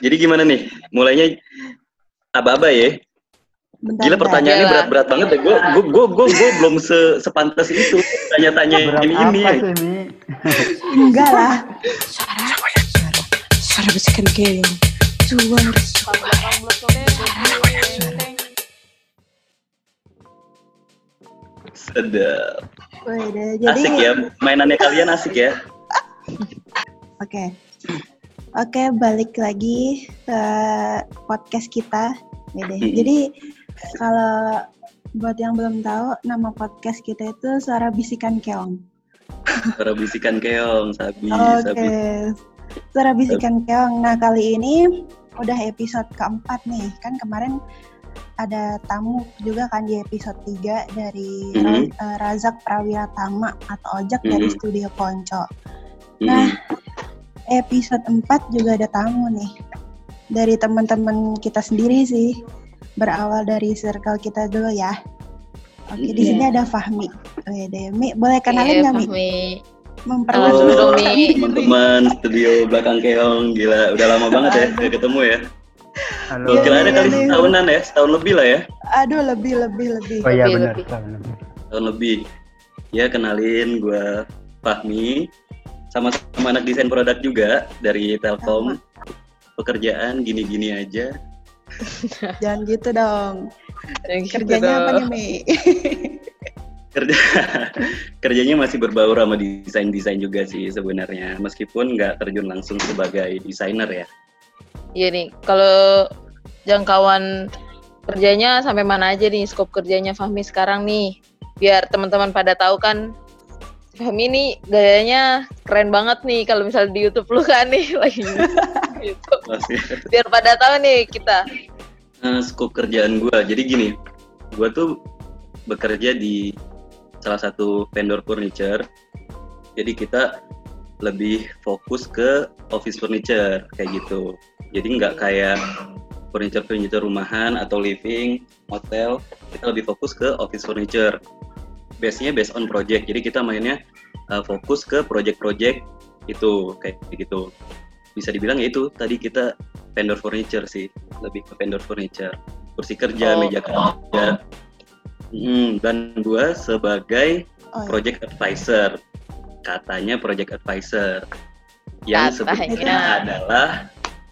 Jadi gimana nih? Mulainya aba-aba ya? Bentar, Gila pertanyaannya berat-berat banget deh. Gue gue gue gue gue belum se sepantas itu tanya-tanya Berat ini ini. Mi? Enggak lah. Suara, suara, suara bisikan keong. Suara, suara, Sedap. Wede, jadi Asik ya, mainannya kalian asik ya. Oke. Oke, balik lagi ke podcast kita. Jadi kalau buat yang belum tahu, nama podcast kita itu Suara Bisikan Keong. Suara bisikan keong, sabi, Oke. sabi. Suara Bisikan Keong. Nah, kali ini udah episode keempat nih. Kan kemarin ada tamu juga kan di episode 3 dari Mhm. eh, Razak Prawira-Tama atau Ojak dari Mhm. Studio Ponco. Mm. Nah, episode 4 juga ada tamu nih. Dari teman-teman kita sendiri sih. Berawal dari circle kita dulu ya. Oke, di Iya. sini ada Fahmi. Wede, Mi, boleh kenalin Iya, nggak Mi? Fahmi. Memperkenalkan Halo, Mi. teman-teman studio belakang keong, gila, udah lama banget ya gak ketemu ya. Halo. Gokil Iya, ada iya, kali iya. setahunan ya, setahun lebih lah ya, Aduh, lebih, lebih, lebih. Oh iya benar. lebih. tahun lebih. setahun lebih. Ya kenalin gue Fahmi, sama-sama anak desain produk juga dari Telkom. Pekerjaan gini-gini aja. Jangan gitu dong. Yang gitu Kerjanya apa dong. nih, Mi? Kerja kerjanya masih berbaur sama desain-desain juga sih sebenarnya, meskipun nggak terjun langsung sebagai desainer ya. Iya nih, kalau jangkauan kerjanya sampai mana aja nih skop kerjanya Fahmi sekarang nih? Biar teman-teman pada tahu kan Fahmi nih gayanya keren banget nih kalau misalnya di YouTube lu kan nih lagi YouTube. Masih. Biar pada tahu nih kita. Nah, skop kerjaan gue, jadi gini, gue tuh bekerja di salah satu vendor furniture. Jadi kita lebih fokus ke office furniture kayak gitu. Jadi nggak kayak furniture furniture rumahan atau living, hotel. Kita lebih fokus ke office furniture. Base-nya based on project. Jadi kita mainnya uh, fokus ke project-project itu kayak gitu. Bisa dibilang ya itu tadi kita vendor furniture sih, lebih ke vendor furniture. Kursi kerja, Oh. meja kerja. Hmm, dan gua sebagai Oh, iya. project advisor. Katanya project advisor. Yang sebetulnya adalah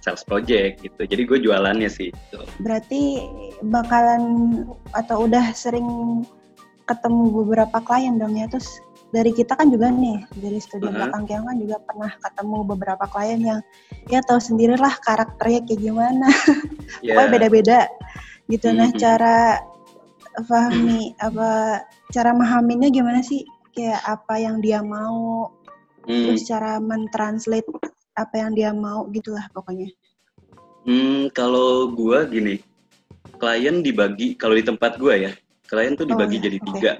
sales project gitu. Jadi gue jualannya sih. Gitu. Berarti bakalan atau udah sering ketemu beberapa klien dong ya. Terus dari kita kan juga nih, dari studio Uh-huh. belakang Keong kan juga pernah ketemu beberapa klien yang ya tahu sendirilah karakternya kayak gimana. Ya, Pokoknya beda-beda gitu. Nah, Mhm. cara Fahmi apa cara memahaminya gimana sih? Kayak apa yang dia mau, hmm, terus cara mentranslate apa yang dia mau gitulah pokoknya. hmm, kalau gua gini, klien dibagi kalau di tempat gua ya, klien tuh Oh, dibagi iya, jadi oke. tiga.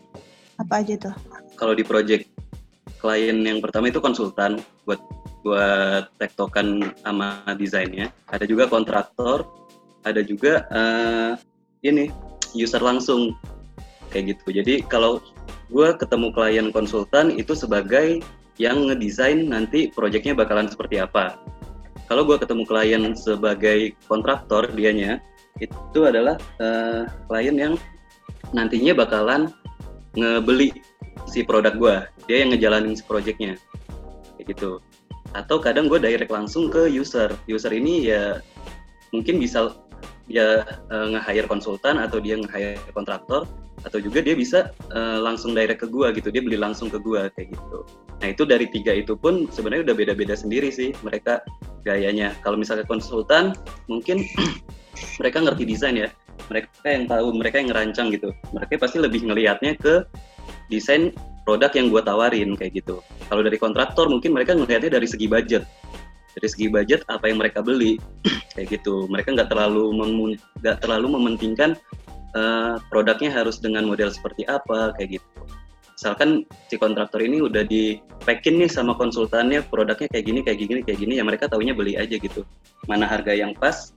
Apa aja tuh? Kalau di project klien yang pertama itu konsultan buat buat tektokan sama desainnya. Ada juga kontraktor, ada juga eh, ini user langsung kayak gitu. Jadi kalau gue ketemu klien konsultan itu sebagai yang ngedesain nanti proyeknya bakalan seperti apa. Kalau gue ketemu klien sebagai kontraktor dianya itu adalah eh, klien yang nantinya bakalan ngebeli si produk gue, dia yang ngejalanin si proyeknya kayak gitu. Atau kadang gue direct langsung ke user. User ini ya mungkin bisa dia eh, nge-hire konsultan atau dia nge-hire kontraktor atau juga dia bisa eh, langsung direct ke gua gitu. Dia beli langsung ke gua kayak gitu. Nah itu dari tiga itu pun sebenarnya udah beda-beda sendiri sih mereka gayanya. Kalau misalnya konsultan mungkin mereka ngerti desain ya mereka yang tahu mereka yang ngerancang gitu. Mereka pasti lebih ngelihatnya ke desain produk yang gua tawarin kayak gitu. Kalau dari kontraktor mungkin mereka ngelihatnya dari segi budget. Dari segi budget apa yang mereka beli kayak gitu. Mereka nggak terlalu nggak terlalu mementingkan eh, produknya harus dengan model seperti apa kayak gitu. Misalkan si kontraktor ini udah di packing nih sama konsultannya produknya kayak gini kayak gini kayak gini ya mereka taunya beli aja gitu. Mana harga yang pas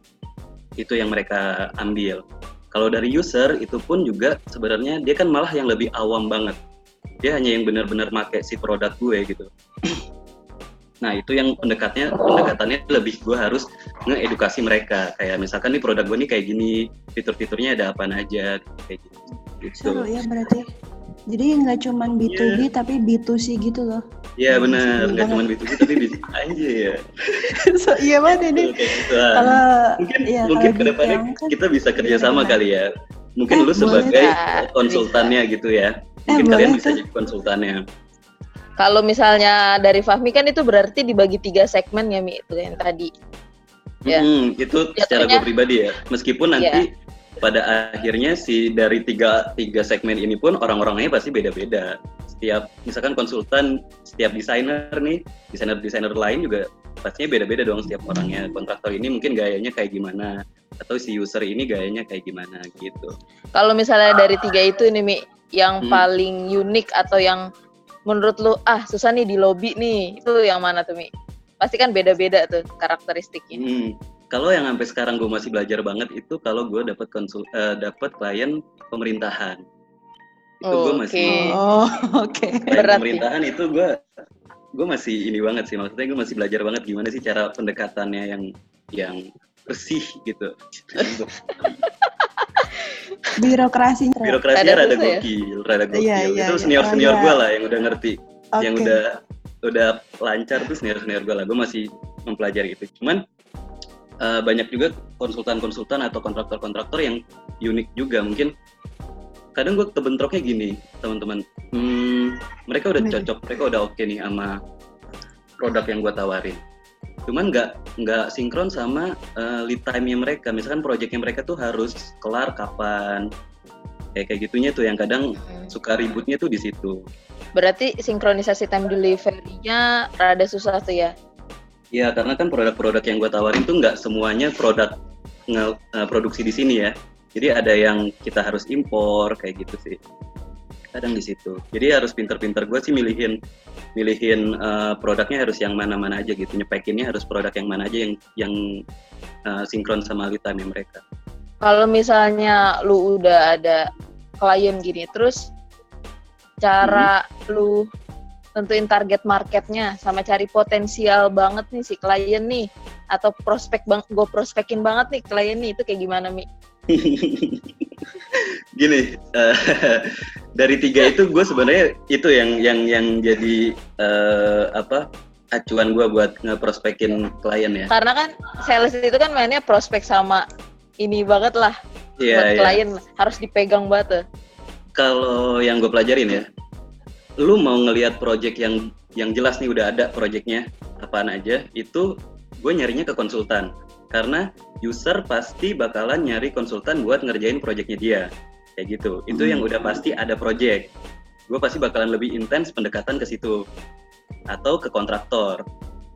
itu yang mereka ambil kalau dari user itu pun juga sebenarnya dia kan malah yang lebih awam banget dia hanya yang benar-benar make si produk gue gitu Nah itu yang pendekatnya pendekatannya lebih gue harus ngeedukasi mereka kayak misalkan nih produk gue nih kayak gini fitur-fiturnya ada apa aja kayak gitu. Seru ya berarti. Jadi nggak cuman B2B tapi B2C gitu loh. Iya Hmm, benar nggak cuma B2B tapi bisa aja ya. so, iya banget ini. Gitu. Kalau mungkin ya, mungkin kalau ke depannya gitu kan- kita bisa kerjasama Gimana? kali ya. Mungkin Eh, lu boleh. sebagai Bisa, konsultannya gitu ya. Eh, Mungkin kalian boleh bisa tuh. jadi konsultannya. Kalau misalnya dari Fahmi kan itu berarti dibagi tiga segmen ya Mi itu yang tadi. Ya. Hmm, itu secara gue pribadi ya. Meskipun nanti Iya. Pada akhirnya si dari tiga tiga segmen ini pun orang-orangnya pasti beda-beda. Setiap misalkan konsultan, setiap desainer nih, desainer-desainer lain juga pastinya beda-beda dong setiap orangnya. Kontraktor ini mungkin gayanya kayak gimana atau si user ini gayanya kayak gimana gitu. Kalau misalnya dari tiga itu nih Mi, yang Hmm. paling unik atau yang menurut lu ah susah nih di lobby nih, itu yang mana tuh Mi? Pasti kan beda-beda tuh karakteristiknya. Hmm. Kalau yang sampai sekarang gue masih belajar banget itu kalau gue dapat konsul eh, dapat klien pemerintahan. Itu gue Oke. masih Oh, oke. klien Berat ya. pemerintahan itu gue gue masih ini banget sih maksudnya gue masih belajar banget gimana sih cara pendekatannya yang yang bersih gitu. Birokrasi. Birokrasinya Rada rada susah ya? gokil, rada gokil. Iya, iya, itu iya. senior senior Oh, iya. gue lah yang udah ngerti, Oke. yang udah udah lancar tuh senior senior gue lah. Gue masih mempelajari itu. Cuman eh, banyak juga konsultan-konsultan atau kontraktor-kontraktor yang unik juga. Mungkin kadang gue kebentroknya gini teman-teman. Hmm, mereka udah cocok mereka udah oke nih sama produk yang gue tawarin. Cuman nggak nggak sinkron sama eh, lead time-nya mereka. Misalkan proyeknya mereka tuh harus kelar kapan? Kayak kayak gitunya tuh yang kadang Hmm. suka ributnya tuh di situ. Berarti sinkronisasi time delivery-nya rada susah tuh ya. Ya karena kan produk-produk yang gue tawarin tuh nggak semuanya produk nge- eh, produksi di sini ya. Jadi ada yang kita harus impor kayak gitu sih. Kadang di situ. Jadi harus pinter-pinter gue sih milihin milihin eh, produknya harus yang mana-mana aja gitu. Nyepekinnya harus produk yang mana aja yang yang eh, sinkron sama lead time mereka. Kalau misalnya lu udah ada klien gini, terus cara lu tentuin target marketnya sama cari potensial banget nih si klien nih atau prospek bang gue prospekin banget nih klien nih itu kayak gimana mi? gini eh, dari tiga itu gue sebenarnya itu yang yang yang jadi eh, apa acuan gue buat ngeprospekin klien ya Karena kan sales itu kan mainnya prospek sama ini banget lah Iya, buat iya. klien harus dipegang banget kalau yang gue pelajarin ya, lu mau ngelihat project yang yang jelas nih udah ada projectnya apaan aja, itu gue nyarinya ke konsultan. Karena user pasti bakalan nyari konsultan buat ngerjain projectnya dia, kayak gitu. Itu yang udah pasti ada project. Gue pasti bakalan lebih intens pendekatan ke situ atau ke kontraktor.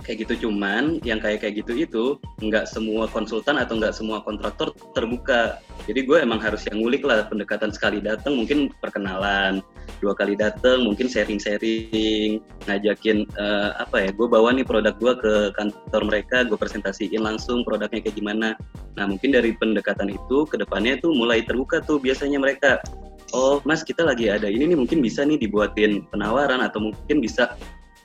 Kayak gitu. Cuman yang kayak kayak gitu itu nggak semua konsultan atau nggak semua kontraktor terbuka. Jadi gue emang harus yang ngulik lah pendekatan sekali datang mungkin perkenalan dua kali datang mungkin sharing-sharing ngajakin eh, apa ya gue bawa nih produk gue ke kantor mereka gue presentasiin langsung produknya kayak gimana. Nah mungkin dari pendekatan itu ke depannya tuh mulai terbuka tuh biasanya mereka. Oh mas kita lagi ada ini nih mungkin bisa nih dibuatin penawaran atau mungkin bisa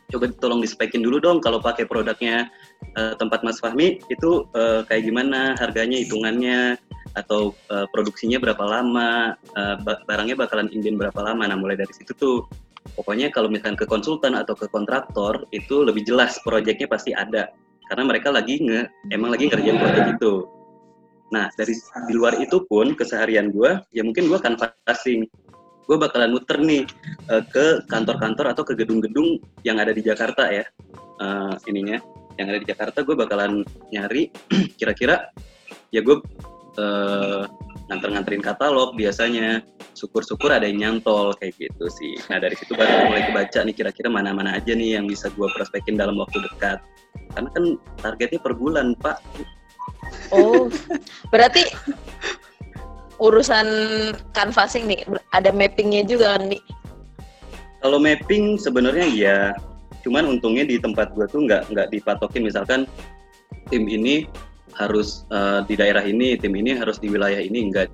coba tolong dispekin dulu dong kalau pakai produknya eh, tempat Mas Fahmi itu eh, kayak gimana harganya hitungannya atau eh, produksinya berapa lama ba- barangnya bakalan inden berapa lama. Nah mulai dari situ tuh pokoknya kalau misalkan ke konsultan atau ke kontraktor itu lebih jelas proyeknya pasti ada. Karena mereka lagi nge emang lagi ngerjain proyek itu. Nah dari di luar itu pun keseharian gue ya mungkin gue canvassing gue bakalan muter nih eh, ke kantor-kantor atau ke gedung-gedung yang ada di Jakarta ya. Eh, ininya yang ada di Jakarta gue bakalan nyari kira-kira ya gue eh, nganter-nganterin katalog biasanya. Syukur-syukur ada yang nyantol kayak gitu sih. Nah dari situ baru mulai kebaca nih kira-kira mana-mana aja nih yang bisa gue prospekin dalam waktu dekat. Karena kan targetnya per bulan pak. Oh, berarti urusan canvassing nih ada mappingnya juga kan Mi? Kalau mapping sebenarnya iya, cuman untungnya di tempat gua tuh nggak nggak dipatokin misalkan tim ini harus eh, di daerah ini, tim ini harus di wilayah ini enggak.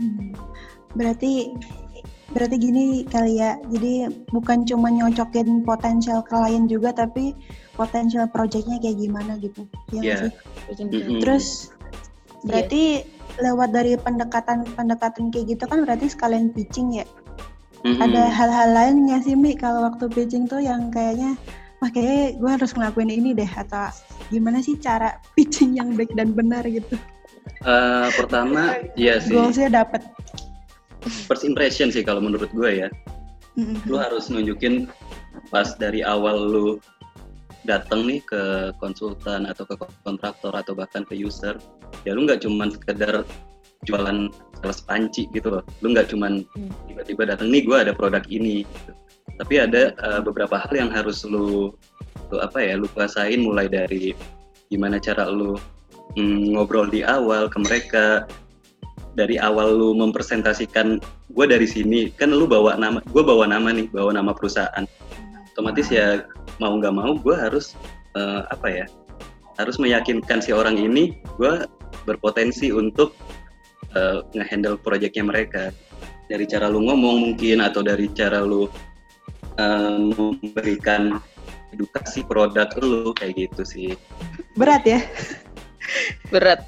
Hmm. Berarti berarti gini kali ya. Jadi bukan cuma nyocokin potensial klien juga tapi potential projectnya kayak gimana gitu. Ya Iya. sih? Mm-mm. Terus berarti lewat dari pendekatan-pendekatan kayak gitu kan berarti sekalian pitching ya. Mm-mm. Ada hal-hal lainnya sih Mi kalau waktu pitching tuh yang kayaknya wah kayaknya gue harus ngelakuin ini deh atau gimana sih cara pitching yang baik dan benar gitu. Eh, pertama, iya sih. Goalsnya dapet. First impression sih kalau menurut gue ya. Mm-mm. Lu harus nunjukin pas dari awal lu datang nih ke konsultan atau ke kontraktor atau bahkan ke user, ya lu nggak cuman sekedar jualan sales panci gitu loh. Lu nggak cuman Hmm. tiba-tiba datang nih gue ada produk ini. gitu. Tapi ada eh, beberapa hal yang harus lu, lu apa ya, lu kuasain mulai dari gimana cara lu mm, ngobrol di awal ke mereka, dari awal lu mempresentasikan gue dari sini kan lu bawa nama gue bawa nama nih bawa nama perusahaan otomatis ya mau nggak mau gue harus eh, apa ya harus meyakinkan si orang ini gue berpotensi untuk eh, ngehandle proyeknya mereka dari cara lu ngomong mungkin atau dari cara lu eh, memberikan edukasi produk lu kayak gitu sih Berat ya? Berat.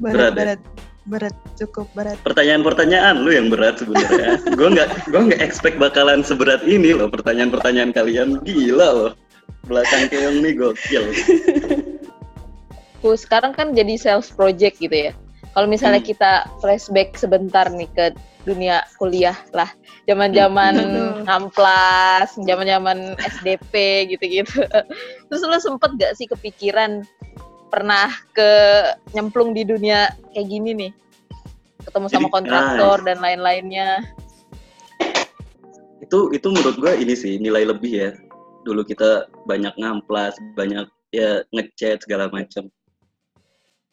Berat Berat, ya? Berat, cukup berat. pertanyaan-pertanyaan lu yang berat sebenarnya. gue nggak gue nggak expect bakalan seberat ini loh pertanyaan-pertanyaan kalian gila loh. Belakang keong nih gokil. Aku sekarang kan jadi sales project gitu ya. Kalau misalnya Hmm. kita flashback sebentar nih ke dunia kuliah lah, zaman-zaman Hmm. ngamplas, zaman-zaman SDP gitu-gitu. Terus lo sempet gak sih kepikiran pernah ke nyemplung di dunia kayak gini nih? Ketemu sama Jadi, kontraktor dan lain-lainnya. Itu itu menurut gue ini sih nilai lebih ya. Dulu kita banyak ngamplas, banyak ya ngechat segala macam.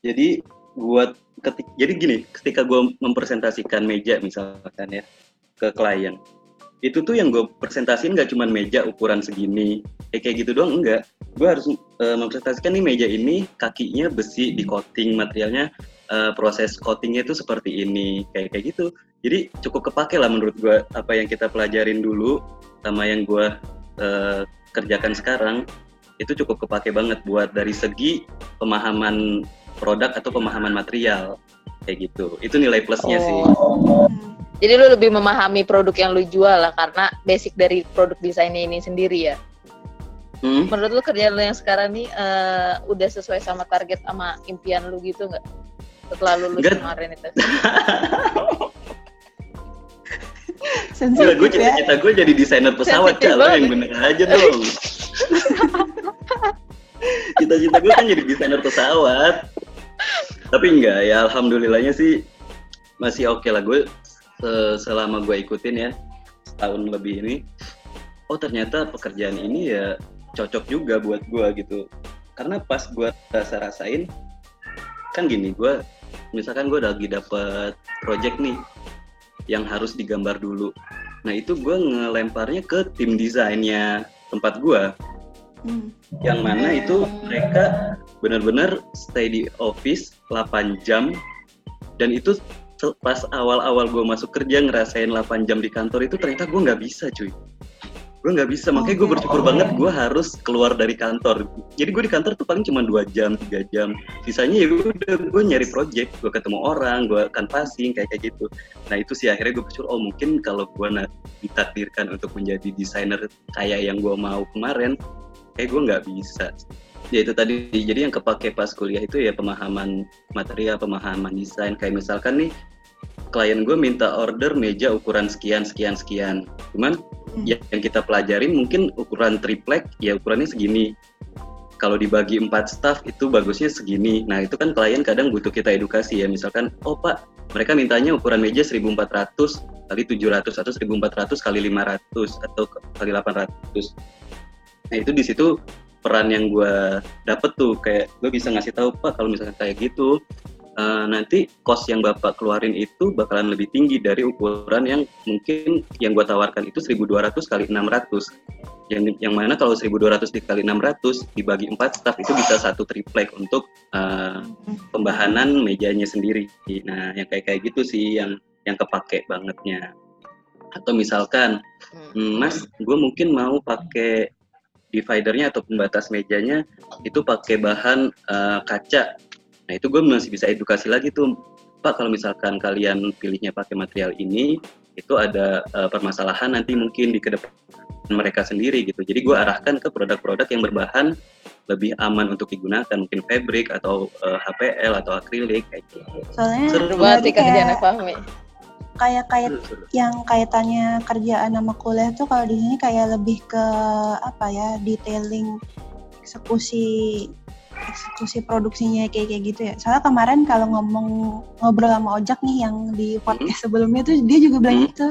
Jadi buat ketik jadi gini, ketika gue mempresentasikan meja misalkan ya ke klien, itu tuh yang gue presentasiin nggak cuma meja ukuran segini, kayak kayak gitu doang enggak. Gue harus eh, mempresentasikan nih meja ini kakinya besi di coating materialnya eh, proses coatingnya itu seperti ini kayak kayak gitu. Jadi cukup kepake lah menurut gue apa yang kita pelajarin dulu sama yang gue eh, kerjakan sekarang itu cukup kepake banget buat dari segi pemahaman produk atau pemahaman material kayak gitu. Itu nilai plusnya sih. Oh. Hmm. Jadi lu lebih memahami produk yang lu jual lah karena basic dari produk desainnya ini sendiri ya. Hmm? Menurut lu kerjaan lu yang sekarang nih eh, udah sesuai sama target sama impian lu gitu nggak? Setelah lulus Nggak. kemarin itu. Sensitif gue ya. cita-cita gue jadi desainer pesawat. Lo banget. yang bener aja dong. Cita-cita gue kan jadi desainer pesawat. Tapi enggak ya, alhamdulillahnya sih masih oke lah gue selama gue ikutin ya setahun lebih ini. Oh ternyata pekerjaan ini ya cocok juga buat gue gitu. Karena pas gue rasa-rasain kan gini gue misalkan gue lagi dapet project nih yang harus digambar dulu Nah itu gue ngelemparnya ke tim desainnya tempat gue, Hmm. yang mana itu mereka benar-benar stay di office 8 jam, dan itu pas awal-awal gue masuk kerja ngerasain 8 jam di kantor itu ternyata gue nggak bisa cuy. Gue nggak bisa, makanya gue bersyukur banget gue harus keluar dari kantor. Jadi gue di kantor tuh paling cuma dua jam, tiga jam. Sisanya ya udah gue nyari project, gue ketemu orang, gue canvassing kayak kayak gitu. Nah itu sih akhirnya gue bersyukur, oh mungkin kalau gue ditakdirkan untuk menjadi desainer kayak yang gue mau kemarin, kayak gue nggak bisa. Ya itu tadi, jadi yang kepake pas kuliah itu ya pemahaman material, pemahaman desain. Kayak misalkan nih, klien gue minta order meja ukuran sekian, sekian, sekian. Cuman Hmm. ya, yang kita pelajarin mungkin ukuran triplek, ya ukurannya segini. Kalau dibagi empat staff itu bagusnya segini. Nah itu kan klien kadang butuh kita edukasi ya. Misalkan, oh pak, mereka mintanya ukuran meja 1400 kali 700 atau 1400 kali 500 atau kali 800. Nah itu di situ peran yang gue dapet tuh kayak gue bisa ngasih tahu pak kalau misalkan kayak gitu eh, nanti cost yang bapak keluarin itu bakalan lebih tinggi dari ukuran yang mungkin yang gue tawarkan itu 1200 kali 600 yang yang mana kalau 1200 dikali 600 dibagi 4 staff itu bisa satu triplek untuk eh, pembahanan mejanya sendiri. Nah, yang kayak kayak gitu sih yang yang kepake bangetnya. Atau misalkan, Hmm. "Hmm, Mas, gue mungkin mau pakai dividernya atau pembatas mejanya itu pakai bahan eh, kaca. Nah itu gue masih bisa edukasi lagi tuh, Pak kalau misalkan kalian pilihnya pakai material ini, itu ada eh, permasalahan nanti mungkin di ke depan mereka sendiri gitu. Jadi gue arahkan ke produk-produk yang berbahan lebih aman untuk digunakan, mungkin fabric atau eh, HPL atau akrilik kayak gitu. Soalnya Seru banget kerjaan Fahmi. Kayak kayak yang kaitannya kerjaan sama kuliah tuh kalau di sini kayak lebih ke apa ya detailing eksekusi eksekusi produksinya kayak kayak gitu ya. Soalnya kemarin kalau ngomong ngobrol sama Ojak nih yang di podcast sebelumnya tuh dia juga bilang Hmm. gitu.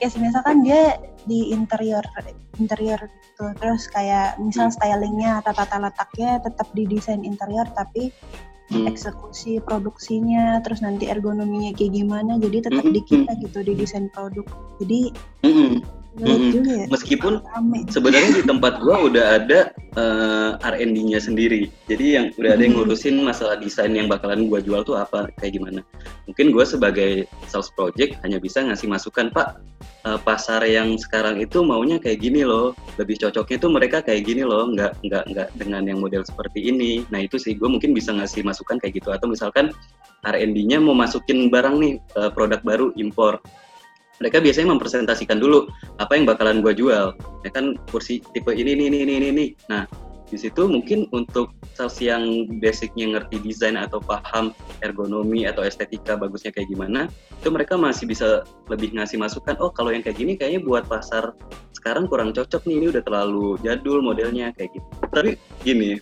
Ya misalkan dia di interior interior tuh terus kayak misal Hmm. stylingnya atau tata letaknya tetap di desain interior tapi. Eksekusi produksinya terus nanti ergonominya kayak gimana jadi tetap Mm-mm. di kita gitu di desain produk jadi Mm-mm. menarik Juga ya Meskipun rame sebenarnya di tempat gua udah ada eh, R&D-nya sendiri. Jadi yang udah ada yang Hmm. ngurusin masalah desain yang bakalan gua jual tuh apa kayak gimana. Mungkin gua sebagai sales project hanya bisa ngasih masukan, Pak. eh, pasar yang sekarang itu maunya kayak gini loh. Lebih cocoknya tuh mereka kayak gini loh, nggak nggak nggak dengan yang model seperti ini. Nah itu sih gue mungkin bisa ngasih masukan kayak gitu. Atau misalkan R&D-nya mau masukin barang nih eh, produk baru impor. Mereka biasanya mempresentasikan dulu apa yang bakalan gue jual. Ya kan kursi tipe ini ini ini ini ini nah di situ mungkin untuk sales yang basicnya ngerti desain atau paham ergonomi atau estetika bagusnya kayak gimana itu mereka masih bisa lebih ngasih masukan oh kalau yang kayak gini kayaknya buat pasar sekarang kurang cocok nih ini udah terlalu jadul modelnya kayak gitu. Tapi gini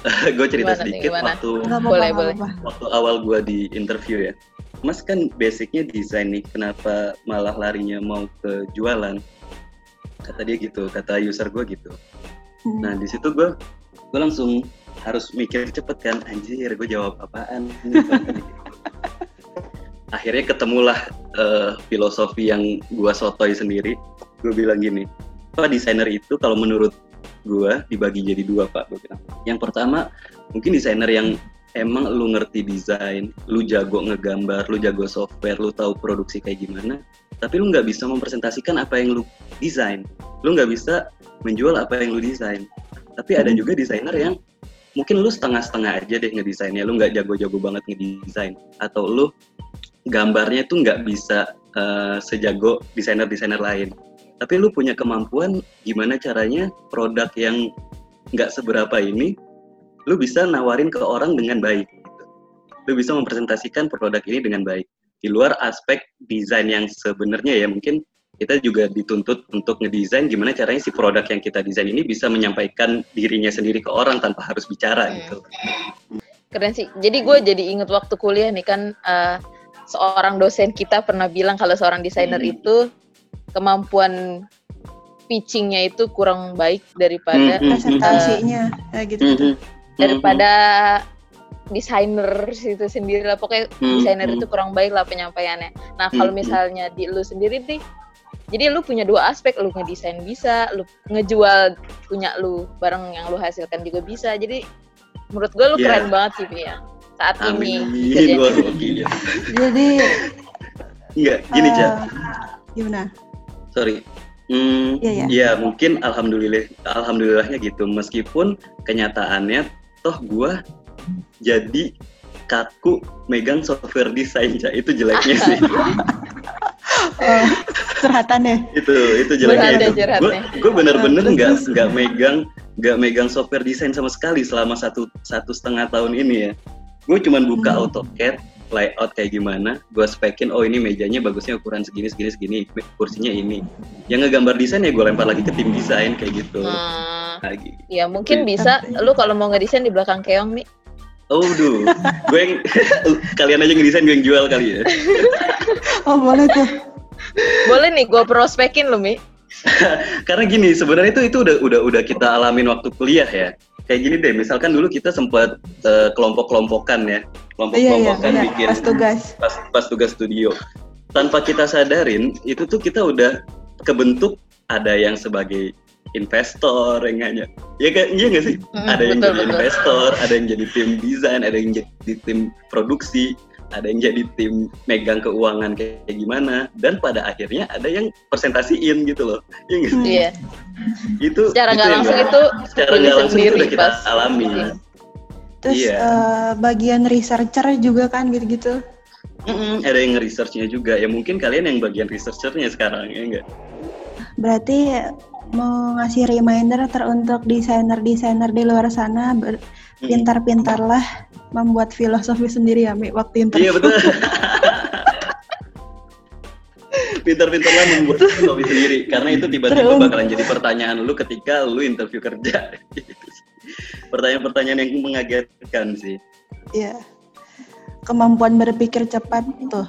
gue cerita Gimana sedikit gimana? waktu Nggak Boleh, nggak boleh. waktu awal gua di interview ya Mas kan basicnya desain nih kenapa malah larinya mau ke jualan? Kata dia gitu kata user gua gitu. Hmm. nah di situ gua gua langsung harus mikir cepet kan anjir gue jawab apaan? Akhirnya ketemulah eh, filosofi yang gua sotoy sendiri. Gue bilang gini pak desainer itu kalau menurut gua dibagi jadi dua pak gue bilang. Yang pertama mungkin desainer yang emang lu ngerti desain, lu jago ngegambar, lu jago software, lu tahu produksi kayak gimana, tapi lu nggak bisa mempresentasikan apa yang lu desain, lu nggak bisa menjual apa yang lu desain. Tapi ada juga desainer yang mungkin lu setengah-setengah aja deh ngedesainnya, lu nggak jago-jago banget ngedesain, atau lu gambarnya tuh nggak bisa eh, sejago desainer-desainer lain. Tapi lu punya kemampuan gimana caranya produk yang nggak seberapa ini lu bisa nawarin ke orang dengan baik. Gitu. Lu bisa mempresentasikan produk ini dengan baik. Di luar aspek desain yang sebenarnya ya mungkin kita juga dituntut untuk ngedesain gimana caranya si produk yang kita desain ini bisa menyampaikan dirinya sendiri ke orang tanpa harus bicara Hmm. gitu. Keren sih. Jadi gue jadi inget waktu kuliah nih kan eh, seorang dosen kita pernah bilang kalau seorang desainer Hmm. itu kemampuan pitchingnya itu kurang baik daripada Hmm, hmm, presentasinya kayak gitu gitu Mhm. Daripada desainer itu sendiri lah pokoknya Hmm, desainer hmm. itu kurang baik lah penyampaiannya. Nah kalau Hmm, hmm. misalnya di lu sendiri nih, jadi lu punya dua aspek, lu ngedesain bisa, lu ngejual punya lu barang yang lu hasilkan juga bisa. Jadi menurut gue lu Iya. keren banget sih ya saat ini Amin. kerjanya. Wah, gila. jadi Enggak, gini, eh, Ca. gimana Sorry. Hmm, Iya, iya. ya mungkin alhamdulillah alhamdulillahnya gitu meskipun kenyataannya toh gua jadi kaku megang software desain Ca. itu jeleknya sih. Oh, curhatan deh itu itu jeleknya Berat ya itu gue gue bener-bener Terus, nggak nggak megang nggak megang software desain sama sekali selama satu satu setengah tahun ini ya. Gue cuman buka Hmm. AutoCAD layout kayak gimana gue spekin oh ini mejanya bagusnya ukuran segini segini segini kursinya ini. Yang ngegambar desain ya gue lempar lagi ke tim desain kayak gitu. Hmm, lagi ya mungkin bisa lu kalau mau ngedesain di belakang keong nih. oh duh gue yang kalian aja ngedesain gue yang jual kali ya. Oh boleh tuh. Boleh nih gue prospekin lu Mi. karena gini sebenarnya itu itu udah udah udah kita alamin waktu kuliah ya. Kayak gini deh misalkan dulu kita sempat eh, kelompok-kelompokan ya. Iya iya kelompok-kelompokan benar. bikin pas tugas. pas, pas tugas studio. Tanpa kita sadarin itu tuh kita udah kebentuk ada yang sebagai investor yang hanya ya? Kan iya nggak sih? Mm, ada yang betul, jadi betul. investor ada yang jadi tim desain ada yang jadi tim produksi ada yang jadi tim megang keuangan kayak, kayak gimana dan pada akhirnya ada yang presentasiin gitu loh Iya nggak sih? Iya. itu Secara itu nggak yang langsung gua- itu secara nggak langsung itu sendiri udah kita pas alami meeting. Terus Iya. eh, bagian researcher juga kan gitu-gitu. Mm-mm, ada yang nge-researchnya juga ya mungkin kalian yang bagian researchernya sekarang ya enggak Berarti mau ngasih reminder teruntuk desainer-desainer di luar sana ber-. Pintar-pintarlah membuat filosofi sendiri ya Mi waktu interview. Iya betul. Pintar-pintarlah membuat hobi sendiri karena itu tiba-tiba bakalan jadi pertanyaan lu ketika lu interview kerja. Pertanyaan-pertanyaan yang mengagetkan sih. Iya. Kemampuan berpikir cepat tuh.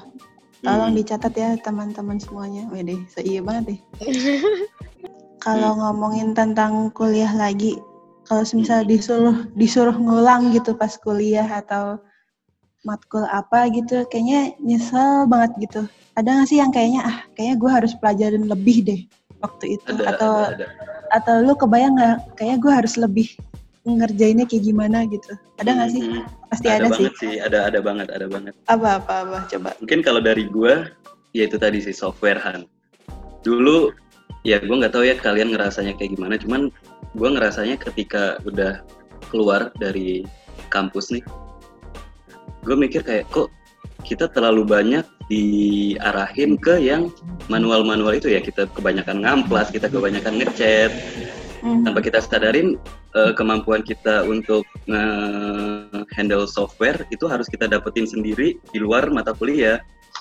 Tolong Hmm. dicatat ya teman-teman semuanya. Wede, iya banget deh. Kalau ngomongin tentang kuliah lagi, kalau misalnya disuruh disuruh ngulang gitu pas kuliah atau matkul apa gitu, kayaknya nyesel banget gitu. Ada nggak sih yang kayaknya ah kayaknya gue harus pelajarin lebih deh waktu itu Ada, atau ada, ada. atau lu kebayang nggak kayaknya gue harus lebih ngerjainnya kayak gimana gitu. Ada nggak sih? Mhm. Pasti ada, sih. banget sih. Ada ada banget, ada banget. Apa apa apa coba. Mungkin kalau dari gua ya itu tadi sih software han. Dulu ya gua nggak tahu ya kalian ngerasanya kayak gimana, cuman gua ngerasanya ketika udah keluar dari kampus nih, gue mikir kayak kok kita terlalu banyak diarahin ke yang manual-manual itu ya kita kebanyakan ngamplas, kita kebanyakan ngechat, Hmm. tanpa kita sadarin eh, kemampuan kita untuk handle software itu harus kita dapetin sendiri di luar mata kuliah.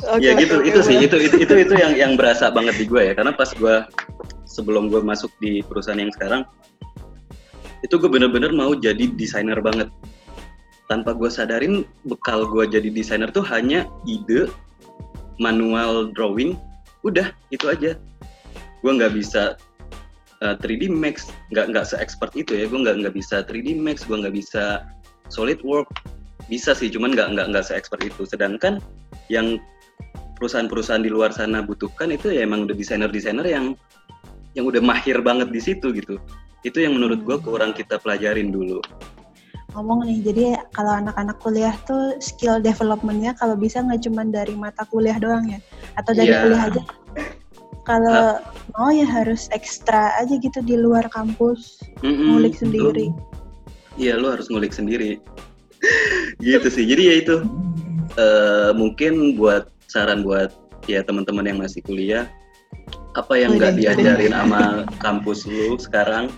Oke, ya gitu, oke, itu sih, boleh. itu itu itu itu yang yang berasa banget di gue ya, karena pas gue sebelum gue masuk di perusahaan yang sekarang, itu gue bener-bener mau jadi desainer banget. Tanpa gue sadarin bekal gue jadi desainer tuh hanya ide, manual drawing, udah itu aja. Gue nggak bisa uh, 3D Max, nggak nggak se-expert itu ya, gue nggak nggak bisa 3D Max, gue nggak bisa SolidWorks, bisa sih, cuman nggak nggak nggak se-expert itu. Sedangkan yang perusahaan-perusahaan di luar sana butuhkan itu ya emang udah desainer-desainer yang yang udah mahir banget di situ gitu. Itu yang menurut gue kurang kita pelajarin dulu. ngomong nih jadi kalau anak-anak kuliah tuh skill developmentnya kalau bisa nggak cuma dari mata kuliah doang ya atau dari Iya. kuliah aja kalau mau ya harus ekstra aja gitu di luar kampus Mm-mm. ngulik Lu- sendiri Iya, lu harus ngulik sendiri. gitu sih. Jadi ya itu eh, mungkin buat saran buat ya teman-teman yang masih kuliah apa yang nggak Udah, diajarin sama kampus lu sekarang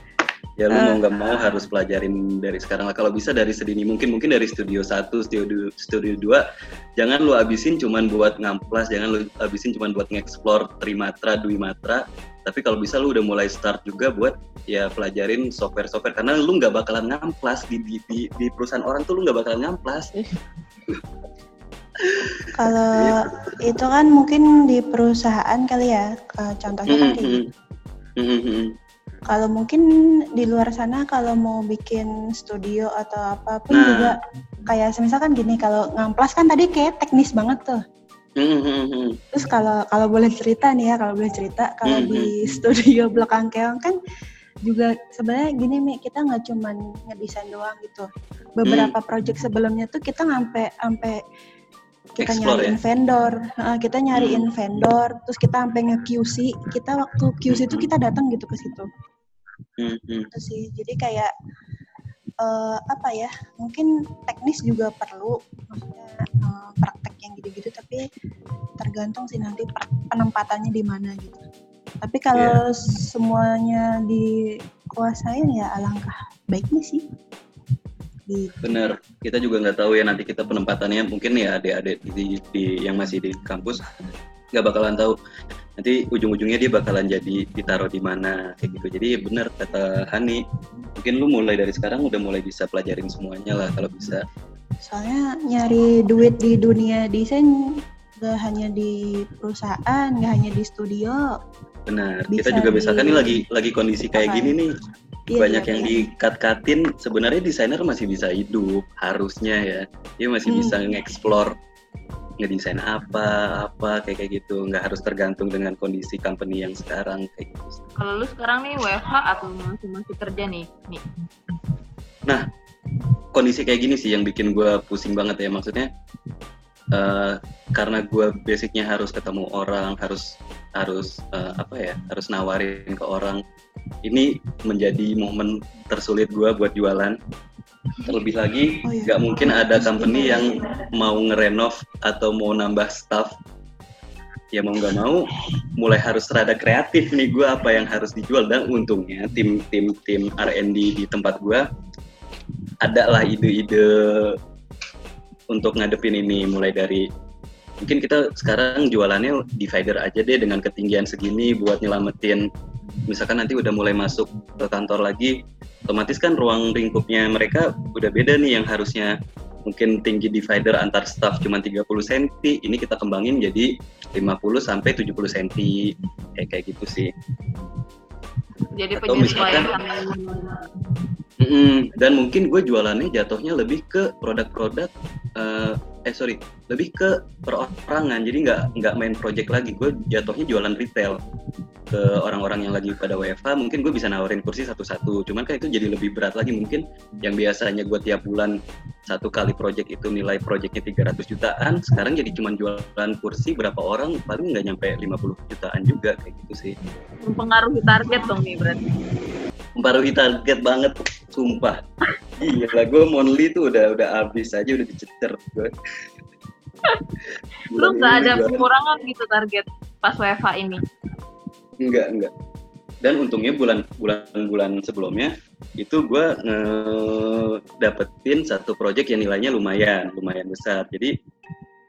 ya lu Ah. mau nggak mau harus pelajarin dari sekarang lah. Kalau bisa dari sedini mungkin mungkin dari studio 1, studio studio 2 jangan lu abisin cuman buat ngamplas jangan lu abisin cuman buat ngeksplor trimatra dwimatra tapi kalau bisa lu udah mulai start juga buat ya pelajarin software-software. Karena lu nggak bakalan ngamplas di, di, di, di perusahaan orang tuh lu nggak bakalan ngamplas kalau itu kan mungkin di perusahaan kali ya contohnya kan kayak gitu kalau mungkin di luar sana kalau mau bikin studio atau apa pun Nah. juga kayak misalkan gini kalau ngamplas kan tadi kayak teknis banget tuh. Terus kalau kalau boleh cerita nih ya, kalau boleh cerita, kalau di studio belakang keong kan juga sebenarnya gini Mi, kita nggak cuman ngedesain doang gitu. Beberapa project sebelumnya tuh kita ngampe sampai kita Explore nyariin ya? vendor, Heeh, kita nyariin Hmm. vendor, terus kita sampai nge-QC, kita waktu QC itu kita datang gitu ke situ. Mm-mm. Itu sih. Jadi kayak eh, apa ya? Mungkin teknis juga perlu, maksudnya eh, praktek yang gitu-gitu. Tapi tergantung sih nanti penempatannya di mana gitu. Tapi kalau semuanya dikuasain ya alangkah baiknya sih. Bener, kita juga nggak tahu ya nanti kita penempatannya mungkin ya adik-adik di, di- yang masih di kampus nggak bakalan tahu nanti ujung-ujungnya dia bakalan jadi ditaruh di mana kayak gitu. Jadi bener kata Hani, mungkin lu mulai dari sekarang udah mulai bisa pelajarin semuanya lah kalau bisa. Soalnya nyari duit di dunia desain gak hanya di perusahaan, gak hanya di studio. Benar. Bisa kita juga misalkan di- nih lagi lagi kondisi kayak Apa? gini nih, Iya, banyak iya, yang iya. dikat-katin. Sebenarnya desainer masih bisa hidup harusnya ya. Dia masih Hmm. bisa nge-explore ngedesain apa apa kayak kayak gitu nggak harus tergantung dengan kondisi company yang sekarang kayak gitu Kalau lu sekarang nih WFH atau masih masih kerja nih? Nih. kondisi kayak gini sih yang bikin gue pusing banget ya maksudnya eh, karena gue basicnya harus ketemu orang harus harus eh, apa ya harus nawarin ke orang. Ini menjadi momen tersulit gue buat jualan. Terlebih lagi Oh, iya. nggak mungkin ada company yang mau ngerenov atau mau nambah staff. Ya mau nggak mau mulai harus rada kreatif nih gue apa yang harus dijual. Dan untungnya tim tim tim R&D di tempat gue ada lah ide-ide untuk ngadepin ini mulai dari mungkin kita sekarang jualannya divider aja deh dengan ketinggian segini buat nyelamatin. Misalkan nanti udah mulai masuk ke kantor lagi otomatis kan ruang lingkupnya mereka udah beda nih yang harusnya mungkin tinggi divider antar staff cuma 30 cm ini kita kembangin jadi 50 sampai 70 cm kayak kayak gitu sih. Jadi Atau penyesuaian. Mm-mm. dan mungkin gue jualannya jatuhnya lebih ke produk-produk eh, eh sorry lebih ke perorangan. Jadi nggak nggak main project lagi. Gue jatuhnya jualan retail ke orang-orang yang lagi pada WFH mungkin gue bisa nawarin kursi satu-satu. Cuman kan itu jadi lebih berat lagi. Mungkin yang biasanya gue tiap bulan satu kali project itu nilai projectnya 300 jutaan. Sekarang jadi cuma jualan kursi berapa orang paling nggak nyampe 50 jutaan juga kayak gitu sih. Mempengaruhi target dong nih berarti. Mempengaruhi target banget sumpah. Iya lah gue monthly tuh udah udah habis aja udah dicecer. Gue Lu nggak ada pengurangan gitu target pas WFH ini. enggak enggak dan untungnya bulan bulan bulan sebelumnya itu gue dapetin satu project yang nilainya lumayan lumayan besar. Jadi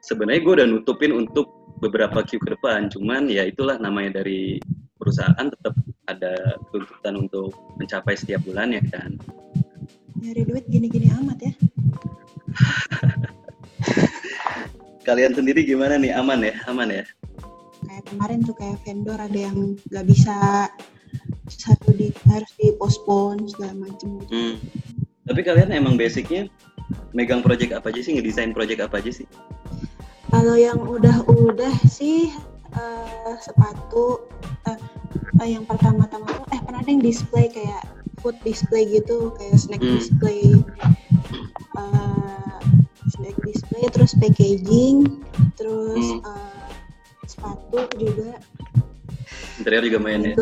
sebenarnya gue udah nutupin untuk beberapa Q ke depan. Cuman ya itulah namanya dari perusahaan tetap ada tuntutan untuk mencapai setiap bulan ya kan Nyari duit gini-gini amat ya. kalian sendiri gimana nih aman ya aman ya Kayak kemarin tuh kayak vendor ada yang nggak bisa satu di harus dipospon segala macem gitu. Hmm. Tapi kalian emang basicnya megang project apa aja sih, ngedesain project apa aja sih? Kalau yang udah-udah sih eh, sepatu eh, eh, yang pertama-tama tuh eh pernah ada yang display kayak food display gitu kayak snack Hmm. display eh, snack display terus packaging terus Hmm. eh, sepatu juga Interior juga main ya?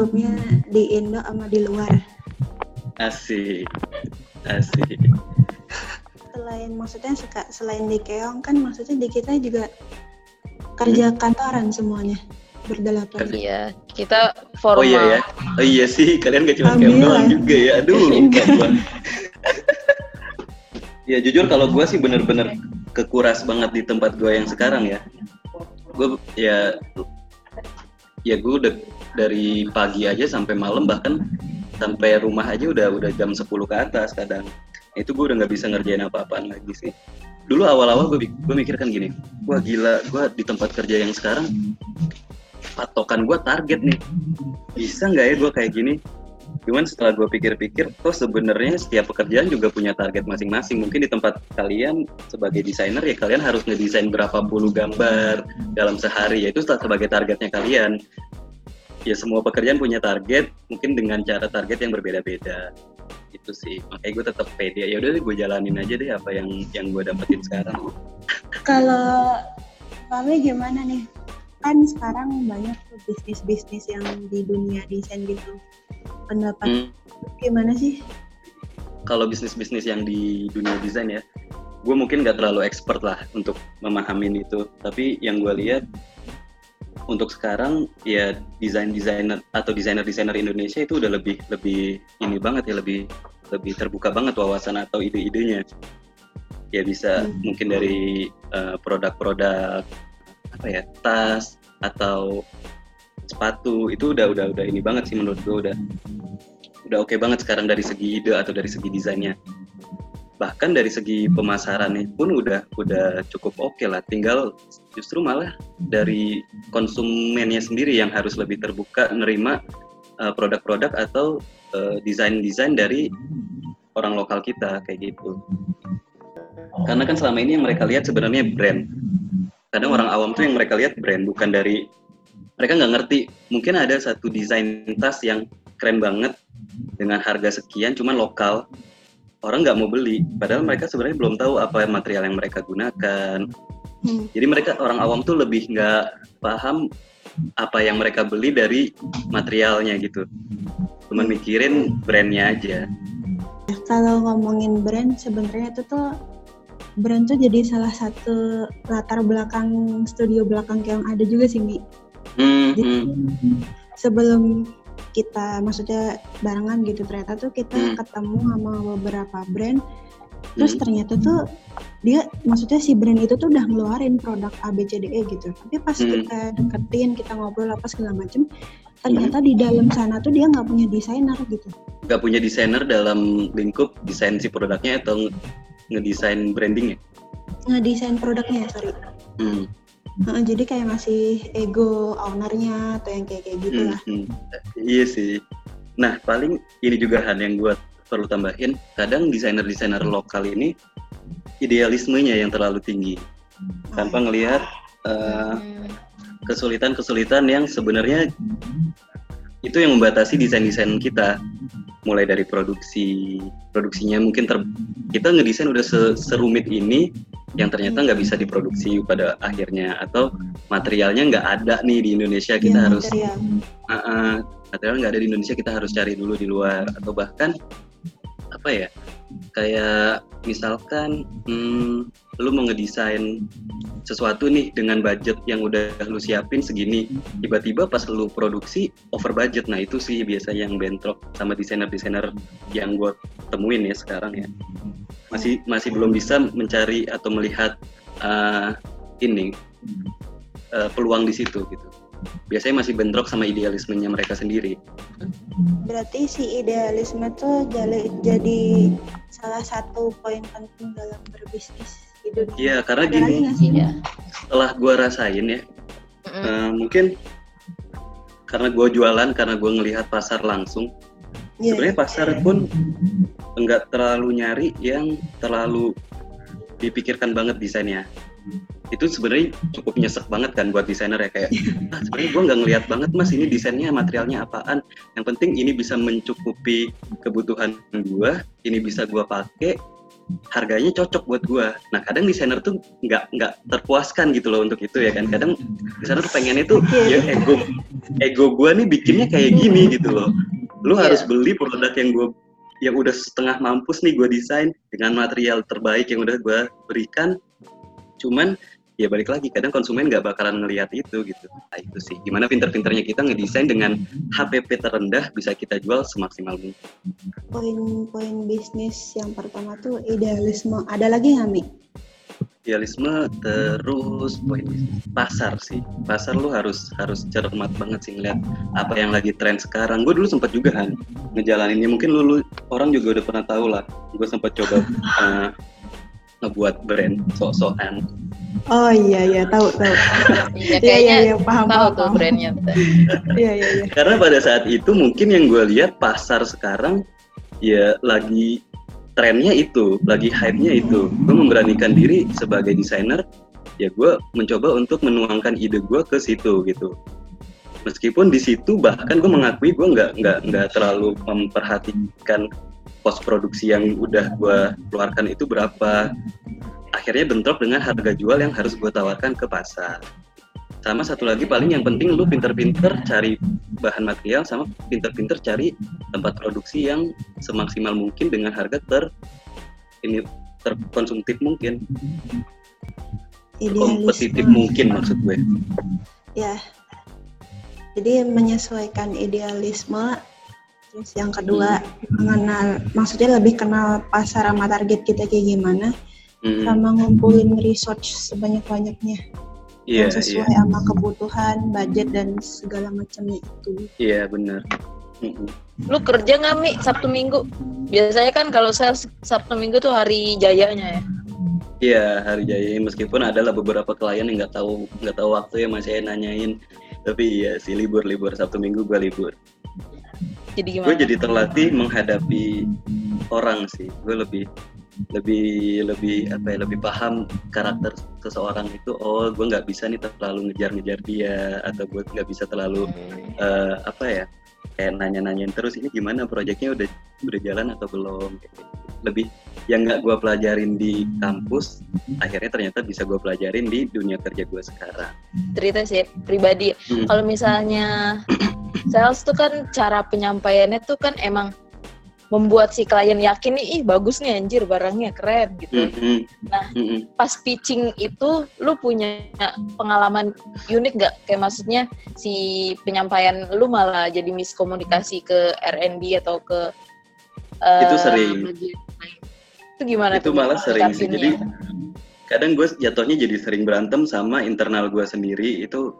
di Indo sama di luar Asik. Asik. selain maksudnya seka- selain di Keong kan maksudnya di kita juga kerja kantoran semuanya berdelapan Iya, kita Oh formal. iya ya? Oh iya sih, kalian gak cuma kayak doang juga ya. Aduh, lupa gua. ya jujur kalau gua sih bener-bener kekuras banget di tempat gua yang sekarang ya. Gue ya ya gue udah dari pagi aja sampai malam bahkan sampai rumah aja udah udah jam 10 ke atas kadang itu gue udah nggak bisa ngerjain apa-apaan lagi sih dulu awal-awal gue gue mikir kan gini wah gila gue di tempat kerja yang sekarang patokan gue target nih. Bisa nggak ya gue kayak gini? Cuman setelah gue pikir-pikir oh sebenarnya setiap pekerjaan juga punya target masing-masing. Mungkin di tempat kalian sebagai desainer ya kalian harus ngedesain berapa puluh gambar dalam sehari. Yaitu sebagai targetnya kalian. Ya semua pekerjaan punya target mungkin dengan cara target yang berbeda-beda. Itu sih. Makanya gue tetap pede. Ya udah gue jalanin aja deh apa yang yang gue dapetin sekarang. Kalau Mami gimana nih? Kan sekarang banyak tuh bisnis-bisnis yang di dunia desain gitu. Pendapat Hmm. gimana sih? kalau bisnis-bisnis yang di dunia desain ya, gue mungkin nggak terlalu expert lah untuk memahamin itu. Tapi yang gue lihat untuk sekarang ya desain desainer atau desainer desainer Indonesia itu udah lebih lebih ini banget ya lebih lebih terbuka banget wawasan atau ide-idenya. Ya bisa Hmm. mungkin dari eh, produk-produk apa ya tas atau sepatu itu udah udah udah ini banget sih menurut gue udah udah oke banget sekarang dari segi ide atau dari segi desainnya. Bahkan dari segi pemasarannya pun udah udah cukup oke lah. Tinggal justru malah dari konsumennya sendiri yang harus lebih terbuka nerima uh, produk-produk atau uh, desain-desain dari orang lokal kita kayak gitu. Karena kan selama ini yang mereka lihat sebenarnya brand kadang orang awam tuh yang mereka lihat brand bukan dari mereka nggak ngerti mungkin ada satu desain tas yang keren banget dengan harga sekian cuman lokal orang nggak mau beli padahal mereka sebenarnya belum tahu apa material yang mereka gunakan Hmm. Jadi mereka orang awam tuh lebih nggak paham apa yang mereka beli dari materialnya gitu. Cuman mikirin brandnya aja. Kalau ngomongin brand, sebenarnya itu tuh brand tuh jadi salah satu latar belakang studio belakang yang ada juga sih, Mi. Hmm, Jadi hmm, sebelum kita maksudnya barengan gitu ternyata tuh kita Hmm. ketemu sama beberapa brand terus hmm. ternyata tuh dia maksudnya si brand itu tuh udah ngeluarin produk ABCDE gitu tapi pas Hmm. kita deketin kita ngobrol apa segala macem ternyata di dalam sana tuh dia nggak punya desainer gitu Nggak punya desainer dalam lingkup desain si produknya atau ngedesain brandingnya. ngedesain produknya sorry Hmm, jadi kayak masih ego ownernya atau yang kayak kayak gitu hmm, lah hmm. Iya sih. Nah paling ini juga Han yang gue perlu tambahin. Kadang desainer-desainer lokal ini idealismenya yang terlalu tinggi tanpa ngelihat uh, kesulitan-kesulitan yang sebenarnya itu yang membatasi desain-desain kita mulai dari produksi produksinya mungkin ter, kita ngedesain udah se- serumit ini yang ternyata nggak bisa diproduksi pada akhirnya atau materialnya nggak ada nih di Indonesia kita Iya, harus material. uh, uh, material nggak ada di Indonesia kita harus cari dulu di luar atau bahkan apa ya kayak misalkan hmm, lu mau ngedesain sesuatu nih dengan budget yang udah lu siapin segini tiba-tiba pas lu produksi over budget. Nah itu sih biasanya yang bentrok sama desainer-desainer yang gue temuin ya sekarang ya. Masih masih belum bisa mencari atau melihat uh, ini uh, peluang di situ gitu. Biasanya masih bentrok sama idealismenya mereka sendiri. Berarti si idealisme tuh jadi salah satu poin penting dalam berbisnis dunia. Iya karena Ada gini sih? Iya. setelah gue rasain ya Mm-mm. eh, mungkin karena gue jualan karena gue ngelihat pasar langsung Iya. sebenarnya pasar pun enggak terlalu nyari yang terlalu dipikirkan banget desainnya itu sebenarnya cukup nyesek banget kan buat desainer ya kayak ah, sebenarnya gue nggak ngelihat banget mas ini desainnya materialnya apaan yang penting ini bisa mencukupi kebutuhan gue ini bisa gue pakai harganya cocok buat gue nah kadang desainer tuh nggak nggak terpuaskan gitu loh untuk itu ya kan. Kadang desainer tuh pengennya tuh ya ego ego gue nih bikinnya kayak gini gitu loh. Lu Iya. harus beli produk yang gue yang udah setengah mampus nih gue desain dengan material terbaik yang udah gue berikan. Cuman ya balik lagi kadang konsumen nggak bakalan ngelihat itu gitu. Nah itu sih. Gimana pinter-pinternya kita ngedesain dengan HPP terendah bisa kita jual semaksimal mungkin. Poin-poin bisnis yang pertama tuh idealisme. Ada lagi nggak, Mi? idealisme terus poin pasar sih. Pasar lu harus harus cermat banget sih ngeliat apa yang lagi tren sekarang. Gue dulu sempat juga kan ngejalaninnya. Mungkin lu, lu orang juga udah pernah tahu lah. Gue sempat coba eh, ngebuat brand sok-sokan Oh iya iya tahu tahu. Iya, Iya kayaknya iya paham tahu paham. tuh brandnya. Iya iya iya. karena pada saat itu mungkin yang gue lihat pasar sekarang ya lagi trennya itu lagi hype-nya itu gue memberanikan diri sebagai desainer ya gue mencoba untuk menuangkan ide gue ke situ gitu meskipun di situ bahkan gue mengakui gue nggak nggak nggak terlalu memperhatikan pos produksi yang udah gue keluarkan itu berapa akhirnya bentrok dengan harga jual yang harus gue tawarkan ke pasar sama satu lagi paling yang penting lu pinter-pinter cari bahan material sama pinter-pinter cari tempat produksi yang semaksimal mungkin dengan harga ter ini terkonsumtif mungkin kompetitif mungkin maksud gue Ya. Jadi menyesuaikan idealisme. Terus yang kedua mengenal, maksudnya lebih kenal pasar sama target kita kayak gimana, Hmm, sama ngumpulin research sebanyak-banyaknya. Iya yang sesuai iya sama kebutuhan, budget dan segala macamnya itu. iya benar. Mm-mm. Lu kerja nggak Mi? Sabtu Minggu? Biasanya kan kalau sales Sabtu Minggu tuh hari jayanya ya. Iya hari jaya. Meskipun adalah beberapa klien yang nggak tahu nggak tahu waktu ya masih saya nanyain. Tapi iya sih libur libur Sabtu Minggu gue libur Jadi gue gimana? jadi terlatih menghadapi orang sih gue lebih lebih lebih apa ya lebih paham karakter seseorang itu oh gue nggak bisa nih terlalu ngejar-ngejar dia atau gue nggak bisa terlalu eh, apa ya kayak nanya-nanyain terus ini gimana? Proyeknya udah udah jalan atau belum? Lebih yang nggak gue pelajarin di kampus akhirnya ternyata bisa gue pelajarin di dunia kerja gue sekarang. Cerita sih pribadi. Hmm. kalau misalnya sales tuh kan cara penyampaiannya tuh kan emang membuat si klien yakin nih ih bagus nih anjir barangnya keren gitu Mm-mm. Nah. Mm-mm. pas pitching itu lu punya pengalaman unik gak kayak maksudnya si penyampaian lu malah jadi miskomunikasi ke R&D atau ke eh, Itu sering. bagian lain. itu gimana itu tuh malah sering sih jadi kadang gue jatuhnya jadi sering berantem sama internal gue sendiri itu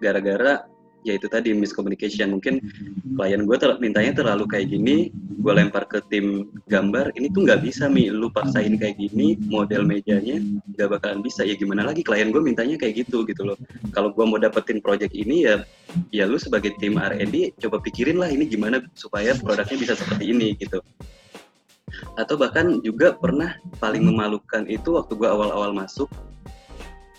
gara-gara ya itu tadi miscommunication. Mungkin klien gue ter- mintanya terlalu kayak gini gue lempar ke tim gambar ini tuh nggak bisa mi. Lu paksain kayak gini model mejanya nggak bakalan bisa. Ya gimana lagi klien gue mintanya kayak gitu gitu loh. Kalau gue mau dapetin project ini ya ya lu sebagai tim R&D coba pikirin lah ini gimana supaya produknya bisa seperti ini gitu. Atau bahkan juga pernah paling memalukan itu waktu gue awal-awal masuk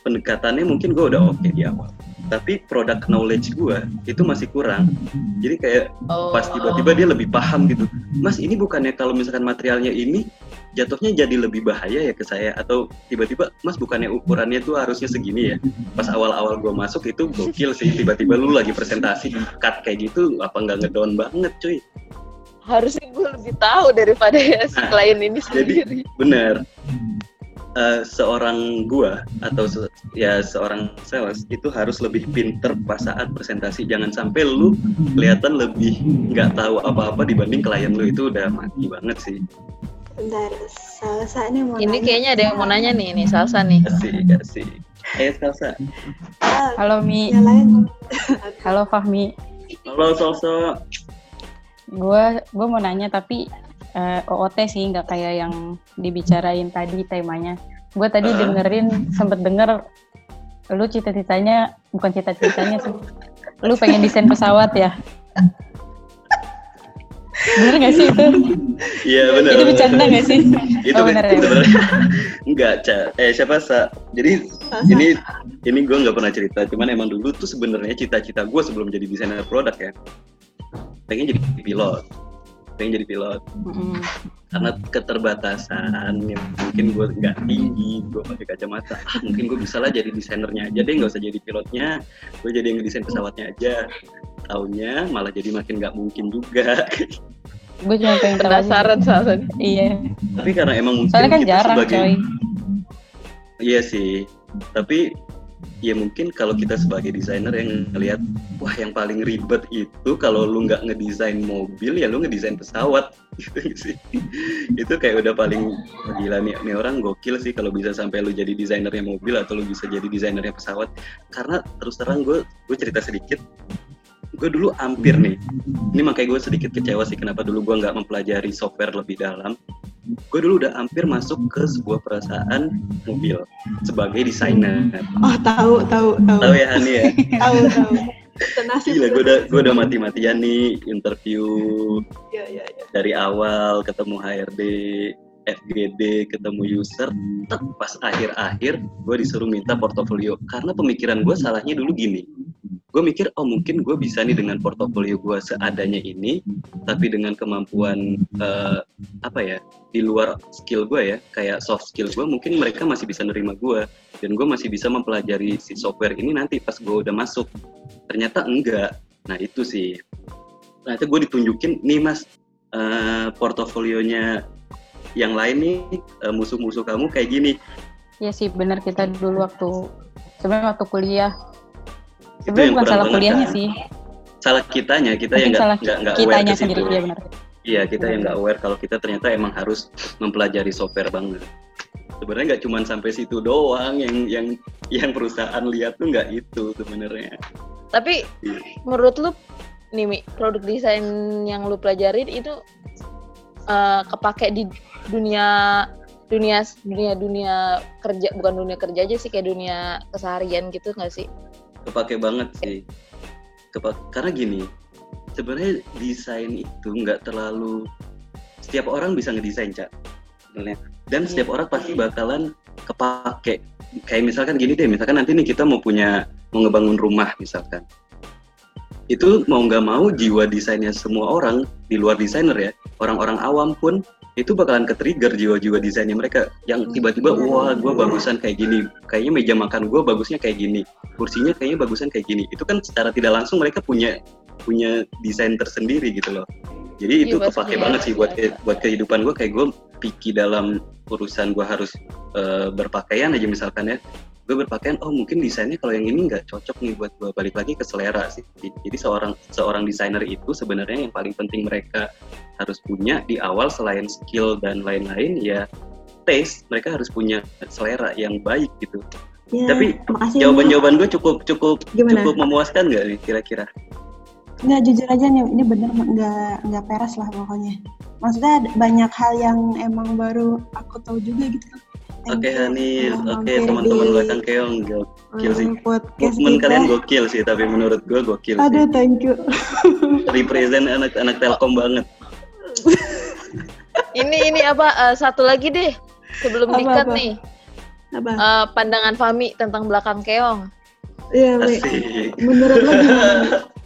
pendekatannya mungkin gue udah oke di awal tapi product knowledge gue itu masih kurang. Jadi kayak Oh. pas tiba-tiba dia lebih paham gitu. Mas ini bukannya kalau misalkan materialnya ini jatuhnya jadi lebih bahaya ya ke saya? Atau tiba-tiba mas bukannya ukurannya tuh harusnya segini ya? Pas awal-awal gue masuk itu gokil sih. Tiba-tiba lu lagi presentasi cut kayak gitu apa nggak ngedown banget cuy. Harusnya gue lebih tahu daripada ya si Nah, klien ini jadi- sendiri. bener Eh, seorang gua atau se- ya seorang sales itu harus lebih pinter pas saat presentasi. Jangan sampai lu kelihatan lebih nggak tahu apa-apa dibanding klien lu. Itu udah mati banget sih. Bentar, Salsa nih mau ini nanya. kayaknya ada yang mau nanya nih nih Salsa nih. Kasih kasih eh salsa. Ah, Halo Mi, nyalain. halo Fahmi. halo salsa. Gue gue mau nanya tapi eh, OOT sih nggak kayak yang dibicarain tadi temanya. Gue tadi dengerin sempet denger lu cita-citanya bukan cita-citanya sih. Lu pengen desain pesawat ya? Bener gak sih itu? iya benar Itu bercanda gak sih? itu Oh, bener ya? sebenarnya enggak ca eh siapa sa jadi ini ini gue nggak pernah cerita cuman emang dulu tuh sebenarnya cita-cita gue sebelum jadi desainer produk ya pengen jadi pilot pengen jadi pilot Mm-mm. karena keterbatasan yang mungkin gue nggak tinggi gue pakai kacamata ah, mungkin gue bisa lah jadi desainernya aja deh nggak usah jadi pilotnya gue jadi yang desain pesawatnya aja taunya malah jadi makin nggak mungkin juga Gue cuma pengen penasaran nih. Iya. tapi karena emang mungkin Soalnya kan kita jarang sebagai coy. Iya sih, tapi ya mungkin kalau kita sebagai desainer yang ngelihat wah yang paling ribet itu kalau lu nggak ngedesain mobil ya lu ngedesain pesawat. Gitu itu kayak udah paling gila nih, nih orang gokil sih kalau bisa sampai lu jadi desainernya mobil atau lu bisa jadi desainernya pesawat. Karena terus terang gue gue cerita sedikit gue dulu hampir nih. Ini makanya gue sedikit kecewa sih kenapa dulu gue nggak mempelajari software lebih dalam. Gue dulu udah hampir masuk ke sebuah perusahaan mobil sebagai desainer. Oh tahu tahu tahu. Tahu ya Hani ya? Tahu tahu. Tenasib. gila gue udah gue udah mati-matian nih interview Iya iya iya. dari awal ketemu HRD FGD ketemu user. Tek, pas akhir-akhir gue disuruh minta portofolio. Karena pemikiran gue salahnya dulu gini gue mikir oh mungkin gue bisa nih dengan portofolio gue seadanya ini tapi dengan kemampuan eh, apa ya di luar skill gue ya kayak soft skill gue mungkin mereka masih bisa nerima gue dan gue masih bisa mempelajari si software ini nanti pas gue udah masuk. Ternyata enggak. Nah itu sih. Ternyata gue ditunjukin nih mas eh, portofolionya yang lain nih eh, musuh-musuh kamu kayak gini. Iya sih bener kita dulu waktu sebenarnya waktu kuliah itu yang bukan kurang salah kuliahnya kan. sih salah kitanya kita yang mungkin nggak salah nggak nggak aware kitanya ke sendiri situ iya benar iya kita yang nggak aware kalau kita ternyata emang harus mempelajari software banget sebenarnya nggak cuma sampai situ doang yang yang yang perusahaan lihat tuh nggak itu sebenarnya Tapi Iya. menurut lu nih Mi, produk desain yang lu pelajarin itu eh, kepake di dunia dunia dunia dunia kerja bukan dunia kerja aja sih kayak dunia keseharian gitu nggak sih? Kepake banget sih. Kepa- karena gini sebenarnya desain itu nggak terlalu setiap orang bisa ngedesain cak sebenarnya. Dan Iya. setiap orang pasti bakalan kepake. Kayak misalkan gini deh misalkan nanti nih kita mau punya mau ngebangun rumah misalkan. Itu mau nggak mau jiwa desainnya semua orang di luar desainer ya. Orang-orang awam pun itu bakalan ke trigger jiwa-jiwa desainnya mereka. Yang tiba-tiba Iya. wah gue bagusan kayak gini. Kayaknya meja makan gue bagusnya kayak gini. Kursinya kayaknya bagusan kayak gini. Itu kan secara tidak langsung mereka punya punya desain tersendiri gitu loh. Jadi itu Iya, kepake pasti. banget sih buat Iya. buat kehidupan gue kayak gue picky dalam urusan gue harus eh, berpakaian aja misalkan ya gue berpakaian oh mungkin desainnya kalau yang ini nggak cocok nih buat gue balik lagi ke selera sih jadi seorang seorang desainer itu sebenarnya yang paling penting mereka harus punya di awal selain skill dan lain-lain ya taste mereka harus punya selera yang baik gitu Ya, tapi makasih. jawaban-jawaban gue cukup cukup Gimana? cukup memuaskan nggak nih kira-kira Nggak jujur aja nih, ini bener nggak nggak peres lah pokoknya. Maksudnya banyak hal yang emang baru aku tahu juga gitu. Thank oke you Hanif oke mampir teman-teman belakang keong gokil sih podcast Movement kita. kalian gokil sih tapi menurut gue gokil Aduh, sih thank you. represent anak-anak Telkom banget Ini ini apa eh, satu lagi deh sebelum Apa, dikat apa? nih Apa? Eh, pandangan Fami tentang belakang keong. Iya, Menurut lo gimana?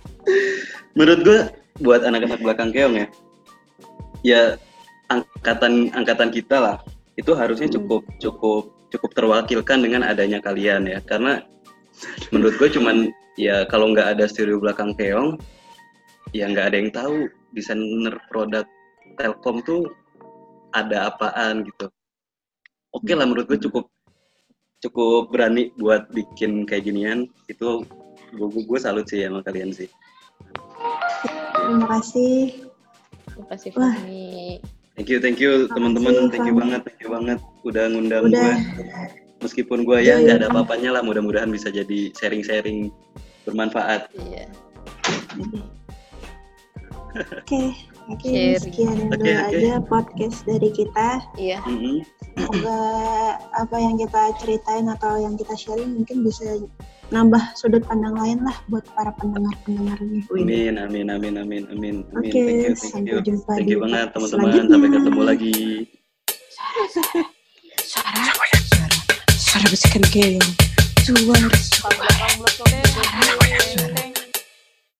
menurut gue buat anak-anak belakang keong ya ya angkatan angkatan kita lah itu harusnya Hmm. cukup cukup cukup terwakilkan dengan adanya kalian ya. Karena menurut gue cuman ya kalau nggak ada studio belakang keong ya nggak ada yang tahu desainer produk Telkom tuh ada apaan gitu. Oke lah menurut gue cukup cukup berani buat bikin kayak ginian. Itu gue gue salut sih sama kalian sih Terima kasih. Terima kasih Wah. Fami. Thank you, thank you teman-teman, thank you banget, thank you banget udah ngundang Udah. gue. Meskipun gue Iya, ya nggak iya. ada apa-apanya lah, mudah-mudahan bisa jadi sharing-sharing bermanfaat. Iya. Oke, oke sekian dulu Oke, oke. aja podcast dari kita. Iya. Mhm. Semoga apa yang kita ceritain atau yang kita sharing mungkin bisa nambah sudut pandang lain lah buat para pendengar-pendengarnya. Amin, amin, amin, amin, amin, amin. Oke, thank you, thank sampai you. jumpa Thank di you banget podcast teman-teman, sampai ketemu lagi. Suara, suara, suara bisikan keong. Suara, suara. Belakang belakang keong.